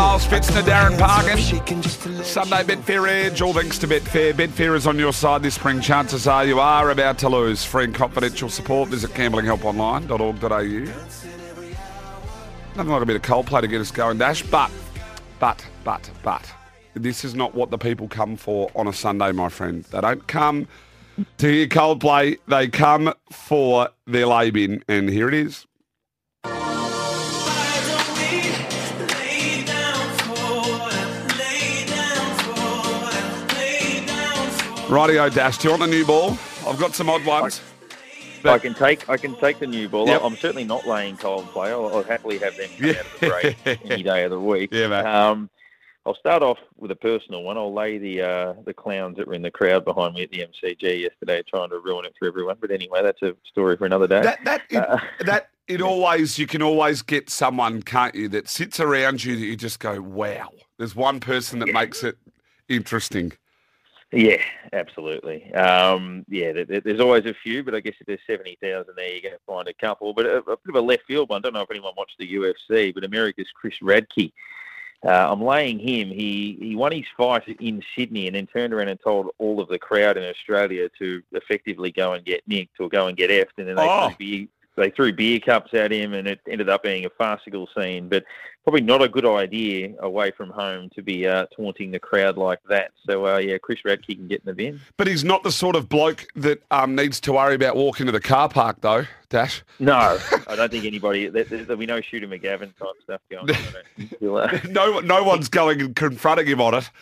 Miles Fitzner, Darren Parkin. Sunday Betfair Edge, all thanks to Betfair. Betfair is on your side this spring. Chances are you are about to lose. Free and confidential support. Visit gamblinghelponline.org.au. Nothing like a bit of Coldplay to get us going, Dash. But, but, but, but, this is not what the people come for on a Sunday, my friend. They don't come to hear Coldplay. They come for their lay bin, and here it is. Rightio, Dash. Do you want the new ball? I've got some odd ones. I can take I can take the new ball. Yep. I'm certainly not laying Coldplay. I'll, I'll happily have them come Yeah. out of the break any day of the week. Yeah, mate. Um, I'll start off with a personal one. I'll lay the uh, the clowns that were in the crowd behind me at the MCG yesterday, trying to ruin it for everyone. But anyway, that's a story for another day. That that it, Uh, that it always you can always get someone, can't you, that sits around you that you just go, wow. There's one person that makes it interesting. Yeah, absolutely. Um, yeah, there, there- there's always a few, but I guess if there's 70,000 there, you're going to find a couple. But a, a bit of a left field one. I don't know if anyone watched the UFC, but America's Chris Radke. Uh, I'm laying him. He he won his fight in Sydney and then turned around and told all of the crowd in Australia to effectively go and get nicked or go and get effed, and then they Oh. threw beer, they threw beer cups at him, and it ended up being a farcical scene. But probably not a good idea away from home to be uh, taunting the crowd like that. So uh, yeah, Chris Radke can get in the bin. But he's not the sort of bloke that um, needs to worry about walking to the car park, though, Dash. No, I don't think anybody. There, there'll be no Shooter McGavin type stuff going on. I don't think he'll, uh, No, no one's going and confronting him on it.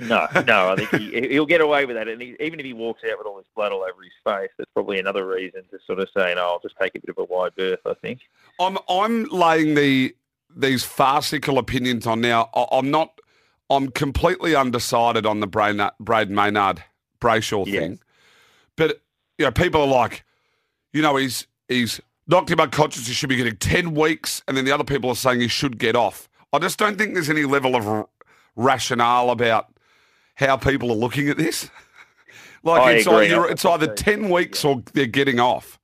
No, no, I think he, he'll get away with that. And he, even if he walks out with all this blood all over his face, that's probably another reason to sort of say, no, I'll just take a bit of a wide berth, I think. I'm I'm laying the these farcical opinions on now. I, I'm not. I'm completely undecided on the Brayden, Brayden Maynard Brayshaw Yeah. thing, but you know, people are like, you know, he's he's knocked him unconscious. He should be getting ten weeks, and then the other people are saying he should get off. I just don't think there's any level of r- rationale about how people are looking at this. like I it's agree. either it's either ten weeks or they're getting off.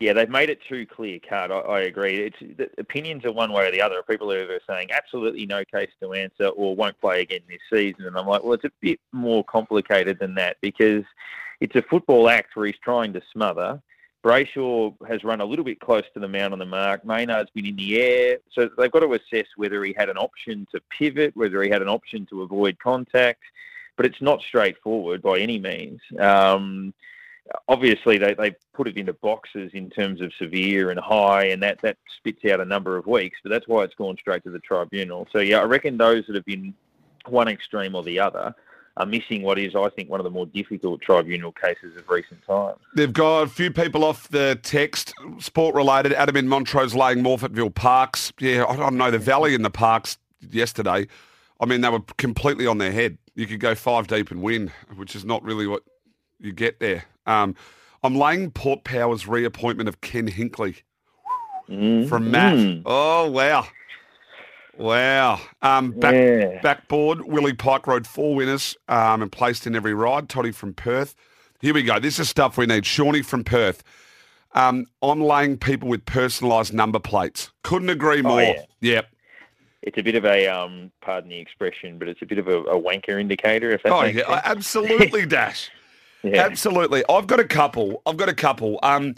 Yeah, they've made it too clear cut. I, I agree. It's opinions are one way or the other. People are saying absolutely no case to answer or won't play again this season, and I'm like, well, it's a bit more complicated than that because it's a football act where he's trying to smother. Brayshaw has run a little bit close to the mount on the mark. Maynard's been in the air, so they've got to assess whether he had an option to pivot, whether he had an option to avoid contact. But it's not straightforward by any means. Um, obviously they, they put it into boxes in terms of severe and high and that, that spits out a number of weeks but that's why it's gone straight to the tribunal so yeah i reckon those that have been one extreme or the other are missing what is i think one of the more difficult tribunal cases of recent times They've got a few people off the text, sport related. Adam in Montrose laying Morphettville Parks. Yeah, I don't know. The Valley in the Parks yesterday, I mean, they were completely on their head. You could go five deep and win, which is not really what you get there. Um, I'm laying Port Power's reappointment of Ken Hinkley Mm. from Matt. Mm. Oh, wow. Wow. Um, back, Yeah. Backboard, Willie Pike rode four winners um, and placed in every ride. Toddy from Perth. Here we go. This is stuff we need. Shawnee from Perth. Um, I'm laying people with personalised number plates. Couldn't agree more. yeah. Yep. it's a bit of a um pardon the expression but it's a bit of a, a wanker indicator if that Oh, yeah. sense. Absolutely, Dash. yeah. Absolutely. I've got a couple. I've got a couple. Um,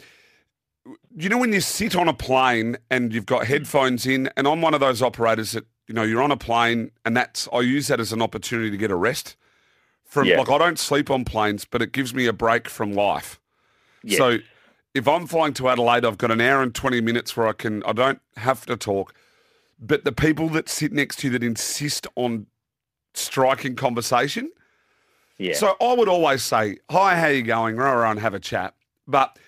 you know when you sit on a plane and you've got headphones in, and I'm one of those operators that you know you're on a plane, and that's I use that as an opportunity to get a rest. From Yeah. like I don't sleep on planes, but it gives me a break from life. Yes. So if I'm flying to Adelaide, I've got an hour and 20 minutes where I can, I don't have to talk. But the people that sit next to you that insist on striking conversation. Yeah. So I would always say, hi, how you going? Rah, and have a chat. But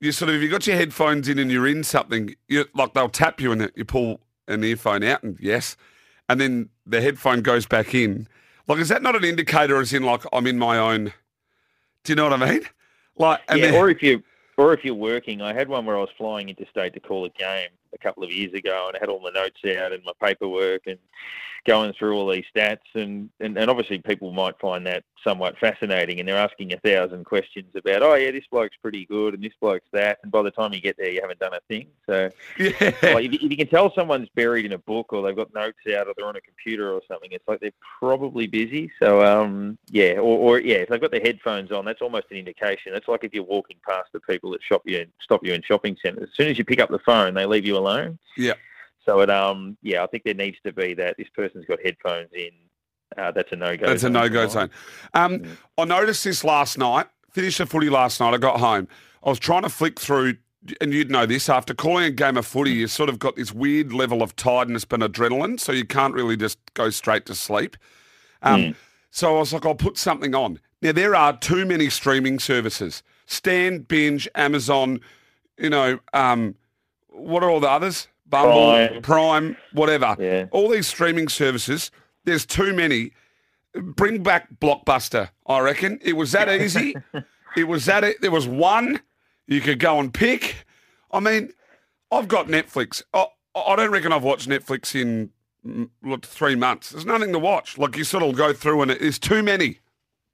you sort of, if you've got your headphones in and you're in something, you like they'll tap you and you pull an earphone out and yes. And then the headphone goes back in. Like, is that not an indicator as in like I'm in my own, do you know what I mean? Like, and yeah, then, or if you or if you're working, I had one where I was flying interstate to call a game, a couple of years ago, and I had all my notes out and my paperwork and going through all these stats, and, and, and obviously people might find that somewhat fascinating, and they're asking a thousand questions about, oh yeah, this bloke's pretty good, and this bloke's that, and by the time you get there, you haven't done a thing. So, Yeah. like, if, you- if you can tell someone's buried in a book, or they've got notes out, or they're on a computer or something, it's like they're probably busy. So, um, yeah, or, or yeah, if they've got their headphones on, that's almost an indication. It's like if you're walking past the people that shop you, stop you in shopping centres. As soon as you pick up the phone, they leave you alone. Yeah. So it um yeah, I think there needs to be that this person's got headphones in. Uh, that's a no go. That's a no-go zone. Um, Mm. I noticed this last night. Finished the footy last night. I got home. I was trying to flick through, and you'd know this. After calling a game of footy, you sort of got this weird level of tiredness and adrenaline, so you can't really just go straight to sleep. Um, Mm. So I was like, I'll put something on. Now there are too many streaming services: Stan, Binge, Amazon. You know, um, what are all the others? Bumble, Prime. Prime whatever. Yeah. All these streaming services. There's too many. Bring back Blockbuster. I reckon it was that easy. it was that. e- There was one you could go and pick. I mean, I've got Netflix. I, I don't reckon I've watched Netflix in mm, look, three months. There's nothing to watch. Like you sort of go through and it, there's too many,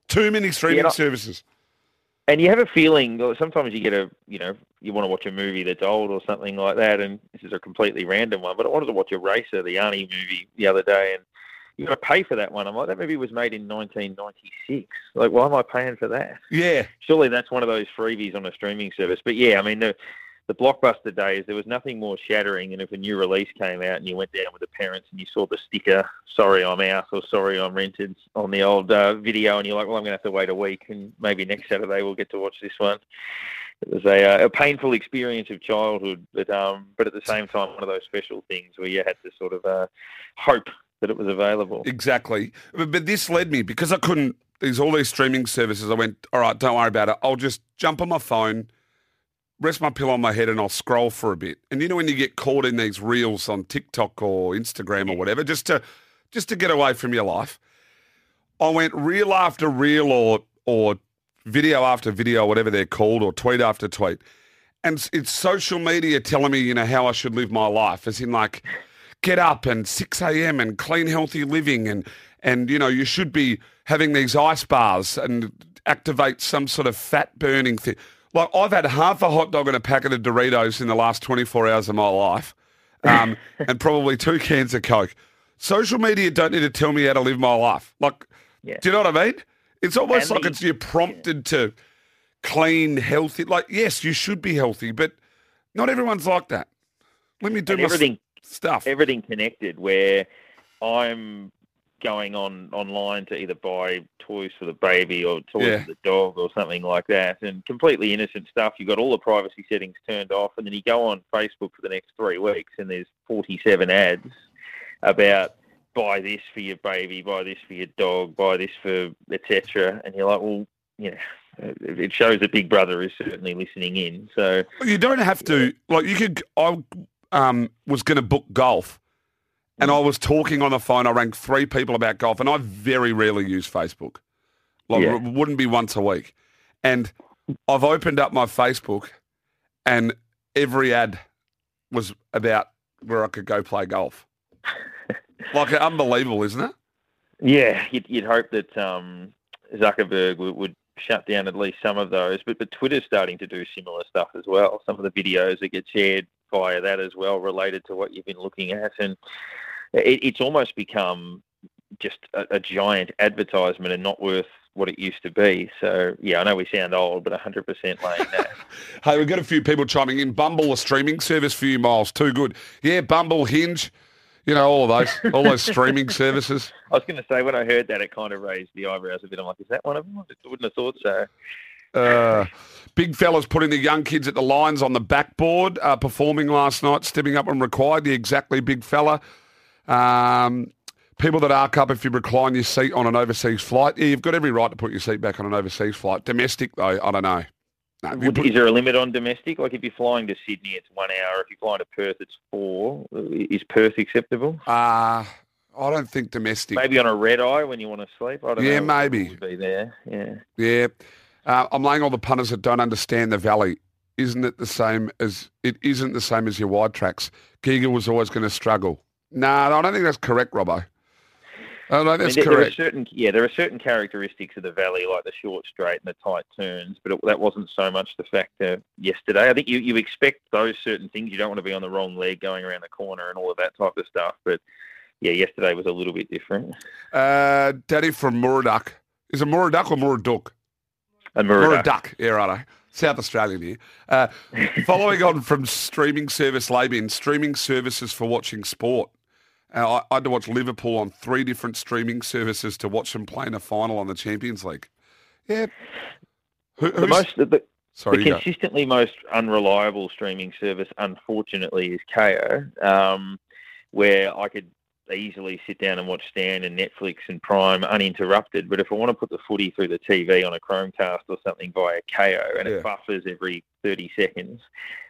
too many streaming Yeah. services. And you have a feeling. Sometimes you get a, you know, you want to watch a movie that's old or something like that. And this is a completely random one, but I wanted to watch Eraser, the Arnie movie, the other day, and you got to pay for that one. I'm like, that movie was made in 1996. Like, why am I paying for that? Yeah, Surely that's one of those freebies on a streaming service. But yeah, I mean, the the blockbuster days, there was nothing more shattering. And if a new release came out and you went down with the parents and you saw the sticker, "Sorry, I'm out" or "Sorry, I'm rented" on the old uh, video, and you're like, "Well, I'm going to have to wait a week, and maybe next Saturday we'll get to watch this one." It was a, uh, a painful experience of childhood, but um, but at the same time, one of those special things where you had to sort of uh, hope that it was available. exactly. But, but this led me because I couldn't. These all these streaming services. I went, all right, don't worry about it. I'll just jump on my phone, rest my pillow on my head, and I'll scroll for a bit. And you know when you get caught in these reels on TikTok or Instagram or whatever, just to just to get away from your life. I went reel after reel or or video after video, whatever they're called, or tweet after tweet. And it's- social media telling me, you know, how I should live my life, as in like get up and 6 a.m. and clean, healthy living and and you know, you should be having these ice bars and activate some sort of fat burning thing. Like I've had half a hot dog and a packet of Doritos in the last 24 hours of my life, um, and probably two cans of Coke. Social media don't need to tell me how to live my life. Like, Yeah. do you know what I mean? It's almost And like the- it's you're prompted to clean, healthy. Like, yes, you should be healthy, but not everyone's like that. Let me do And my everything stuff. everything connected where I'm going on online to either buy toys for the baby or toys Yeah. for the dog or something like that and completely innocent stuff. You've got all the privacy settings turned off and then you go on Facebook for the next three weeks and there's 47 ads about buy this for your baby, buy this for your dog, buy this for etc. And you're like, well, you know, it it shows that Big Brother is certainly listening in. So You don't have to like you could. I um, was going to book golf, and I was talking on the phone. I rang three people about golf, and I very rarely use Facebook. Like Yeah. it wouldn't be once a week, and I've opened up my Facebook, and every ad was about where I could go play golf. like unbelievable, isn't it? Yeah, you'd, you'd hope that um, Zuckerberg would, would shut down at least some of those, but but Twitter's starting to do similar stuff as well. Some of the videos that get shared via that as well, related to what you've been looking at, and it, it's almost become just a, a giant advertisement and not worth what it used to be. So yeah, I know we sound old, but 100% laying that. Hey, we've got a few people chiming in. Bumble, a streaming service for you, Miles. Too good. Yeah, Bumble, Hinge, you know, all of those, all those streaming services. I was going to say when I heard that, it kind of raised the eyebrows a bit. I'm like, is that one of them? I wouldn't have thought so. Uh, big fellas putting the young kids at the lines on the backboard, uh, performing last night, stepping up when required. The exactly big fella. Um, people that arc up if you recline your seat on an overseas flight. Yeah, you've got every right to put your seat back on an overseas flight. Domestic, though, I don't know. No, Would, put- is there a limit on domestic? Like if you're flying to Sydney, it's one hour. If you're flying to Perth, it's four. Is Perth acceptable? uh, I don't think domestic. Maybe on a red eye when you want to sleep. I don't Yeah, know. maybe. Be there. Yeah. Yeah. Uh, I'm laying all the punters that don't understand the valley. isn't it the same as it isn't the same as your wide tracks. Giga was always going to struggle. No, nah, I don't think that's correct, Robbo. Oh, no, that's I mean, there, correct. There are certain, yeah, there are certain characteristics of the valley, like the short straight and the tight turns, but it, that wasn't so much the factor yesterday. I think you, you expect those certain things. You don't want to be on the wrong leg going around the corner and all of that type of stuff. But yeah, yesterday was a little bit different. Uh, Daddy from Muraduck. Is it Muraduck or Muraduk? A Muraduck. Muraduck, yeah, right. South Australian here. Uh, following on from streaming service Labian, streaming services for watching sport. Uh, I, I, had to watch Liverpool on three different streaming services to watch them play in a final on the Champions League. Yeah. Who, the most, the, sorry, the consistently go. most unreliable streaming service, unfortunately, is Kayo, um, where I could easily sit down and watch Stan and Netflix and Prime uninterrupted. But if I want to put the footy through the TV on a Chromecast or something via Kayo and yeah. it buffers every 30 seconds,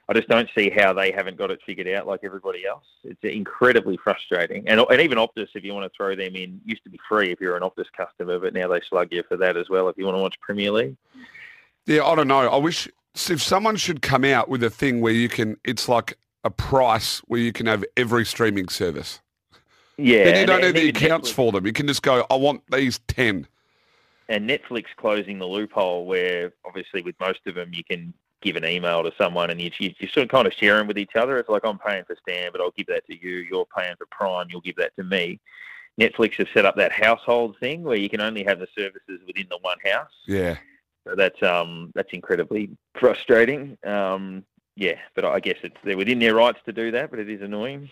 I just don't see how they haven't got it figured out like everybody else. It's incredibly frustrating. And, and even Optus, if you want to throw them in, used to be free if you're an Optus customer, but now they slug you for that as well if you want to watch Premier League. Yeah, I don't know. I wish if someone should come out with a thing where you can, it's like a price where you can have every streaming service. Yeah. Then you don't need the accounts Netflix, for them. You can just go, I want these 10. And Netflix closing the loophole where obviously with most of them you can give an email to someone and you, you, you sort of kind of share them with each other. It's like I'm paying for Stan, but I'll give that to you. You're paying for Prime, you'll give that to me. Netflix have set up that household thing where you can only have the services within the one house. Yeah. So that's um that's incredibly frustrating. Um, yeah, but I guess it's they're within their rights to do that, but it is annoying.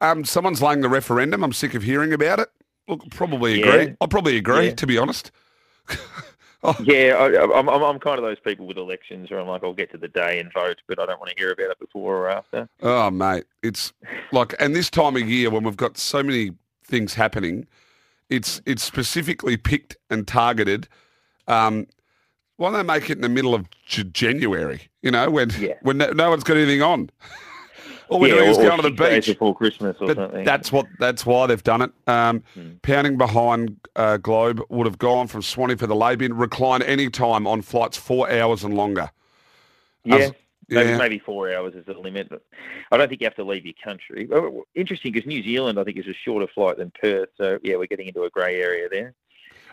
Um, someone's laying the referendum. I'm sick of hearing about it. Look, probably agree. Yeah. I'll probably agree, yeah. to be honest. oh. Yeah, I, am I'm, I'm kind of those people with elections where I'm like, I'll get to the day and vote, but I don't want to hear about it before or after. Oh, mate, it's like, and this time of year when we've got so many things happening, it's it's specifically picked and targeted. Um, why don't they make it in the middle of J- January? You know, when yeah. when no, no one's got anything on. All we're yeah, doing is going to the beach before Christmas or but something. That's what. That's why they've done it. Um, hmm. Pounding behind uh, Globe would have gone from Swanee for the Labian. Recline any time on flights four hours and longer. Yeah. Was, maybe, yeah. maybe four hours is the limit, but I don't think you have to leave your country. Oh, interesting because New Zealand, I think, is a shorter flight than Perth. So yeah, we're getting into a grey area there.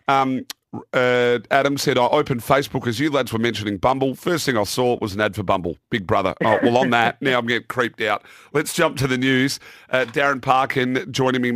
Um, uh, Adam said, I opened Facebook as you lads were mentioning Bumble. First thing I saw was an ad for Bumble. Big brother. Oh, well, on that, now I'm getting creeped out. Let's jump to the news. Uh, Darren Parkin joining me